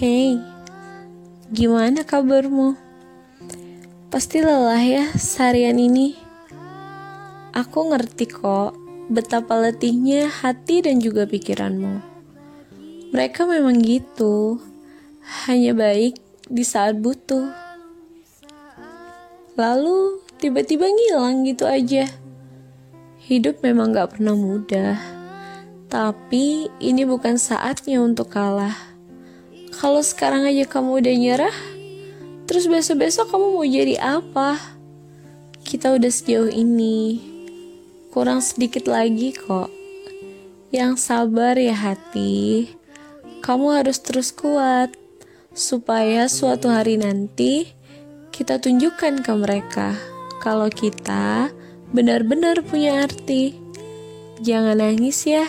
Hey, gimana kabarmu? Pasti lelah ya seharian ini. Aku ngerti kok betapa letihnya hati dan juga pikiranmu. Mereka memang gitu, hanya baik di saat butuh. Lalu tiba-tiba ngilang gitu aja. Hidup memang gak pernah mudah, tapi ini bukan saatnya untuk kalah. Kalau sekarang aja kamu udah nyerah, terus besok-besok kamu mau jadi apa? Kita udah sejauh ini, kurang sedikit lagi kok. Yang sabar ya hati, kamu harus terus kuat, supaya suatu hari nanti kita tunjukkan ke mereka kalau kita benar-benar punya arti. Jangan nangis ya.